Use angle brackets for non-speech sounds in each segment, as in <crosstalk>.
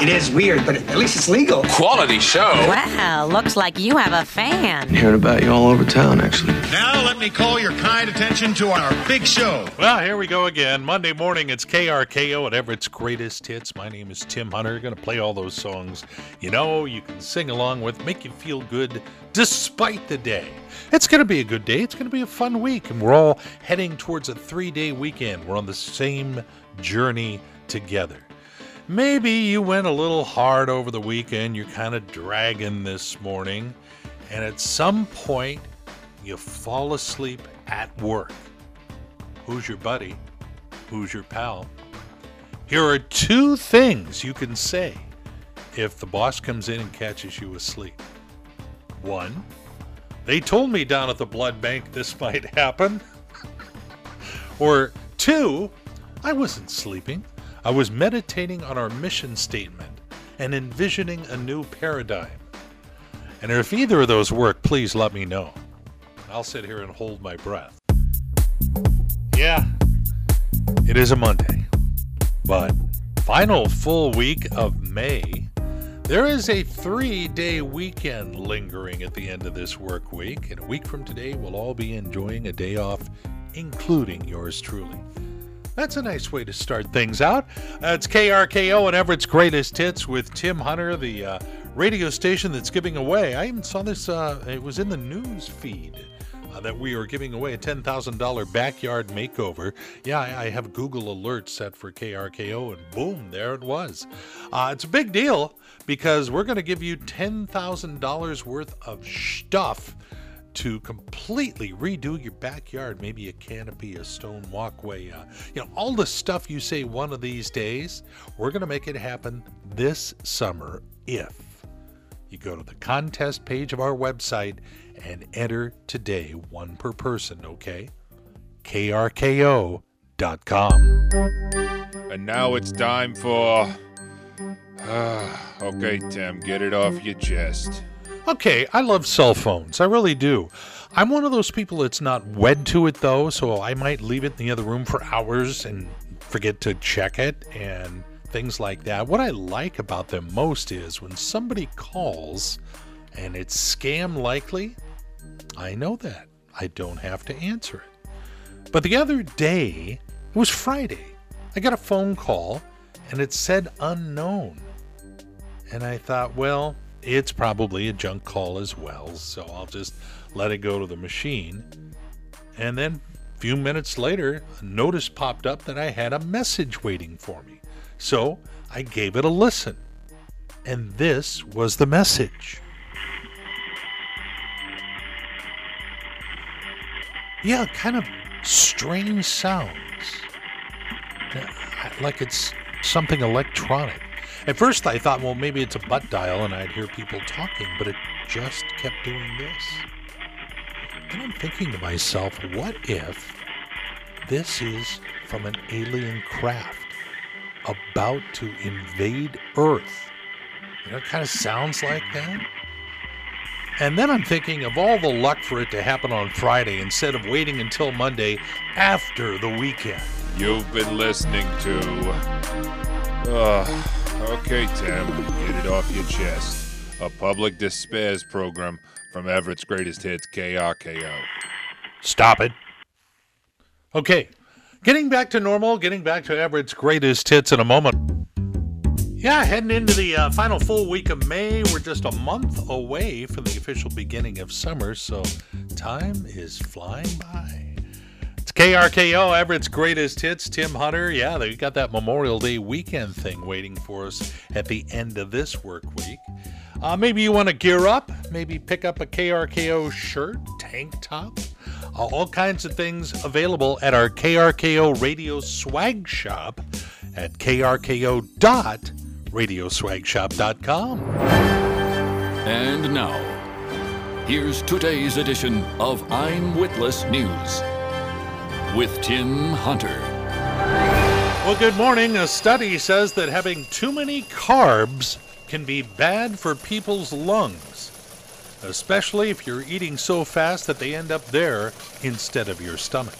It is weird, but at least it's legal. Quality show. Well, looks like you have a fan. Hearing about you all over town, actually. Now let me call your kind attention to our big show. Well, here we go again. Monday morning, it's KRKO at Everett's Greatest Hits. My name is Tim Hunter. Going to play all those songs you know you can sing along with, make you feel good despite the day. It's going to be a good day. It's going to be a fun week, and we're all heading towards a three day weekend. We're on the same journey together. Maybe you went a little hard over the weekend, you're kind of dragging this morning, and at some point you fall asleep at work. Who's your buddy? Who's your pal? Here are two things you can say if the boss comes in and catches you asleep. One, they told me down at the blood bank this <laughs> might happen. or two, I wasn't sleeping. I was meditating on our mission statement and envisioning a new paradigm. And if either of those work, please let me know. I'll sit here and hold my breath. Yeah, it is a Monday, but final full week of May. There is a three day weekend lingering at the end of this work week, and a week from today, we'll all be enjoying a day off, including yours truly. That's a nice way to start things out. Uh, it's KRKO and Everett's Greatest Hits with Tim Hunter, the uh, radio station that's giving away. I even saw this, uh, it was in the news feed. Uh, that we are giving away a $10,000 backyard makeover. Yeah, I, I, have Google Alerts set for KRKO, and boom, there it was. Uh, it's a big deal because we're going to give you $10,000 worth of stuff to completely redo your backyard, maybe a canopy, a stone walkway, uh, you know, all the stuff you say one of these days, we're going to make it happen this summer if you go to the contest page of our website and enter today, one per person, okay? KRKO.com. And now it's time for. <sighs> okay, Tim, get it off your chest. Okay, I love cell phones. I really do. I'm one of those people that's not wed to it though, so I might leave it in the other room for hours and forget to check it and things like that. What I like about them most is when somebody calls and it's scam likely, I know that. I don't have to answer it. But the other day, it was Friday, I got a phone call and it said unknown. And I thought, well, it's probably a junk call as well, so I'll just let it go to the machine. And then a few minutes later, a notice popped up that I had a message waiting for me. So I gave it a listen. And this was the message. Yeah, kind of strange sounds. Uh, like it's something electronic. At first, I thought, well, maybe it's a butt dial and I'd hear people talking, but it just kept doing this. And I'm thinking to myself, what if this is from an alien craft about to invade Earth? You know, it kind of sounds like that. And then I'm thinking of all the luck for it to happen on Friday instead of waiting until Monday after the weekend. You've been listening to. Uh, okay, Tim, get it off your chest. A public despairs program from Everett's Greatest Hits, KRKO. Stop it. Okay, getting back to normal, getting back to Everett's Greatest Hits in a moment. Yeah, heading into the uh, final full week of May. We're just a month away from the official beginning of summer, so time is flying by. It's KRKO, Everett's greatest hits. Tim Hunter. Yeah, they got that Memorial Day weekend thing waiting for us at the end of this work week. Uh, maybe you want to gear up, maybe pick up a KRKO shirt, tank top, uh, all kinds of things available at our KRKO radio swag shop at krko.com radioswagshop.com. And now, here's today's edition of I'm Witless News with Tim Hunter. Well, good morning. A study says that having too many carbs can be bad for people's lungs, especially if you're eating so fast that they end up there instead of your stomach.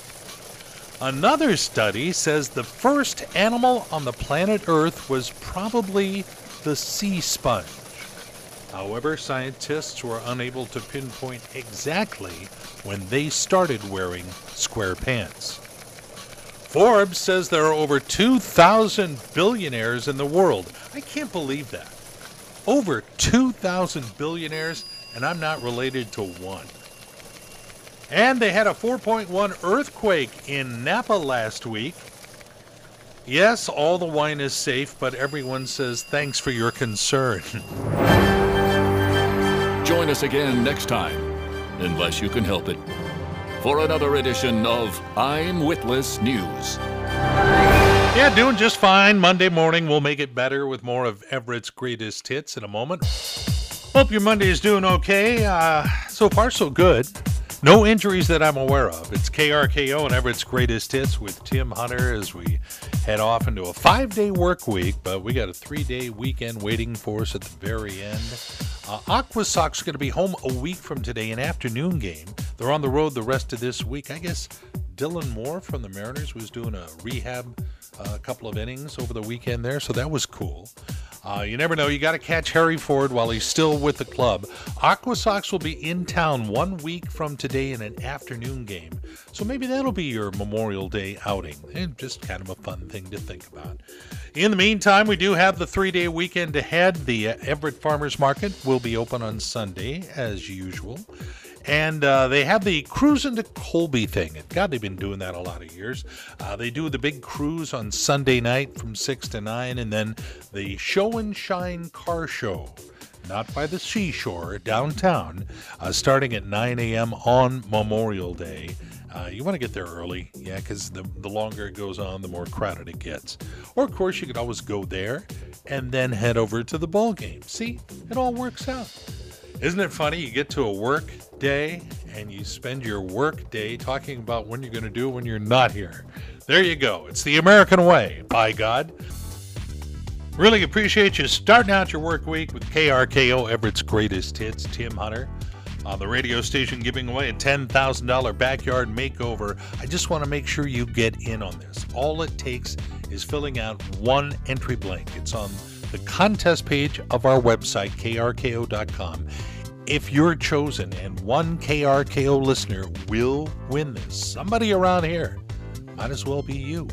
Another study says the first animal on the planet Earth was probably the sea sponge. However, scientists were unable to pinpoint exactly when they started wearing square pants. Forbes says there are over 2,000 billionaires in the world. I can't believe that. Over 2,000 billionaires, and I'm not related to one. And they had a 4.1 earthquake in Napa last week. Yes, all the wine is safe, but everyone says thanks for your concern. <laughs> Join us again next time, unless you can help it, for another edition of I'm Witless News. Yeah, doing just fine. Monday morning, we'll make it better with more of Everett's greatest hits in a moment. Hope your Monday is doing okay. Uh, so far, so good. No injuries that I'm aware of. It's KRKO and Everett's greatest hits with Tim Hunter as we head off into a five day work week, but we got a three day weekend waiting for us at the very end. Uh, Aqua Sox are going to be home a week from today, an afternoon game. They're on the road the rest of this week. I guess Dylan Moore from the Mariners was doing a rehab a uh, couple of innings over the weekend there, so that was cool. Uh, you never know. You got to catch Harry Ford while he's still with the club. Aqua Sox will be in town one week from today in an afternoon game. So maybe that'll be your Memorial Day outing. And just kind of a fun thing to think about. In the meantime, we do have the three day weekend ahead. The uh, Everett Farmers Market will be open on Sunday, as usual. And uh, they have the Cruzin to Colby thing. God, they've been doing that a lot of years. Uh, they do the big cruise on Sunday night from 6 to 9, and then the Show and Shine car show not by the seashore, downtown, uh, starting at 9 a.m. on Memorial Day. Uh, you want to get there early, yeah, because the, the longer it goes on, the more crowded it gets. Or, of course, you could always go there and then head over to the ball game. See, it all works out. Isn't it funny? You get to a work day and you spend your work day talking about when you're going to do it when you're not here. There you go. It's the American way, by God. Really appreciate you starting out your work week with KRKO Everett's greatest hits, Tim Hunter. On the radio station giving away a $10,000 backyard makeover. I just want to make sure you get in on this. All it takes is filling out one entry blank. It's on the contest page of our website, krko.com. If you're chosen and one KRKO listener will win this, somebody around here, might as well be you.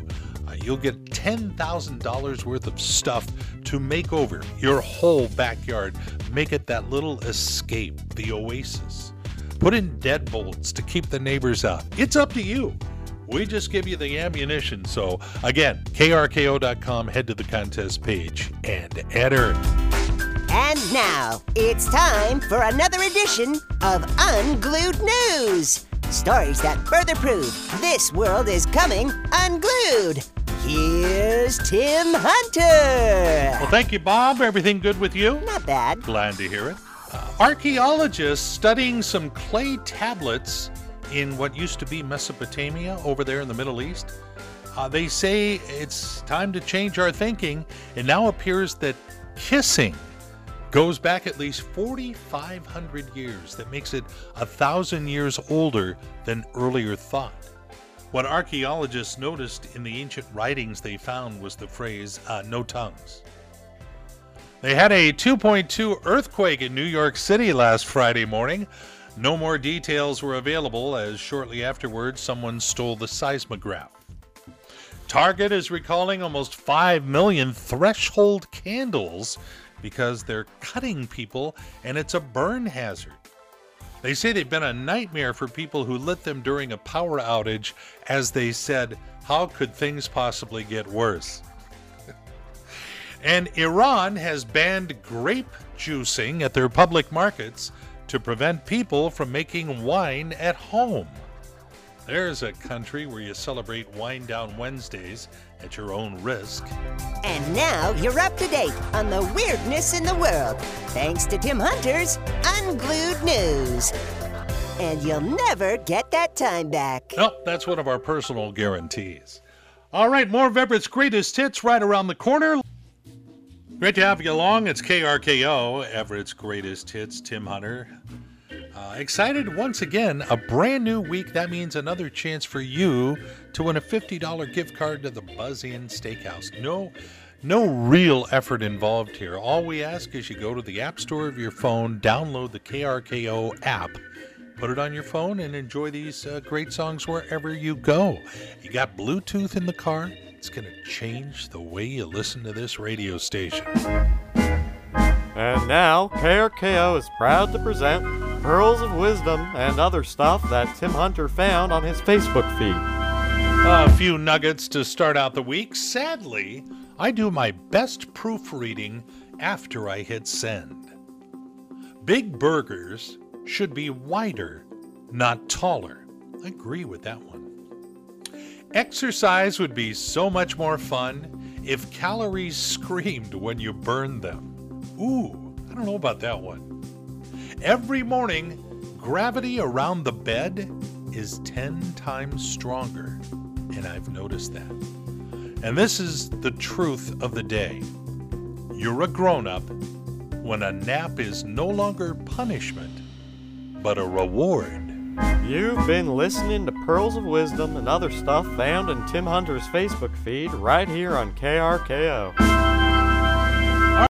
Uh, you'll get $10,000 worth of stuff to make over your whole backyard. Make it that little escape, the oasis. Put in deadbolts to keep the neighbors out. It's up to you. We just give you the ammunition. So, again, krko.com, head to the contest page and enter. And now, it's time for another edition of Unglued News. Stories that further prove this world is coming unglued. Here's Tim Hunter. Well, thank you, Bob. Everything good with you? Not bad. Glad to hear it. Uh, archaeologists studying some clay tablets in what used to be Mesopotamia over there in the Middle East. Uh, they say it's time to change our thinking. It now appears that kissing goes back at least 4,500 years. That makes it a thousand years older than earlier thought. What archaeologists noticed in the ancient writings they found was the phrase, uh, no tongues. They had a 2.2 earthquake in New York City last Friday morning. No more details were available as shortly afterwards someone stole the seismograph. Target is recalling almost 5 million threshold candles because they're cutting people and it's a burn hazard. They say they've been a nightmare for people who lit them during a power outage, as they said, How could things possibly get worse? <laughs> and Iran has banned grape juicing at their public markets to prevent people from making wine at home. There's a country where you celebrate Wine Down Wednesdays at your own risk. And now you're up to date on the weirdness in the world, thanks to Tim Hunter's Unglued News. And you'll never get that time back. No, that's one of our personal guarantees. All right, more of Everett's greatest hits right around the corner. Great to have you along. It's KRKO, Everett's greatest hits. Tim Hunter. Uh, excited once again, a brand new week. That means another chance for you to win a $50 gift card to the Buzz Inn Steakhouse. No, No real effort involved here. All we ask is you go to the App Store of your phone, download the KRKO app, put it on your phone, and enjoy these uh, great songs wherever you go. You got Bluetooth in the car, it's going to change the way you listen to this radio station. And now, KRKO is proud to present Pearls of Wisdom and other stuff that Tim Hunter found on his Facebook feed. A few nuggets to start out the week. Sadly, I do my best proofreading after I hit send. Big burgers should be wider, not taller. I agree with that one. Exercise would be so much more fun if calories screamed when you burned them. Ooh, I don't know about that one. Every morning, gravity around the bed is 10 times stronger, and I've noticed that. And this is the truth of the day. You're a grown up when a nap is no longer punishment, but a reward. You've been listening to Pearls of Wisdom and other stuff found in Tim Hunter's Facebook feed right here on KRKO.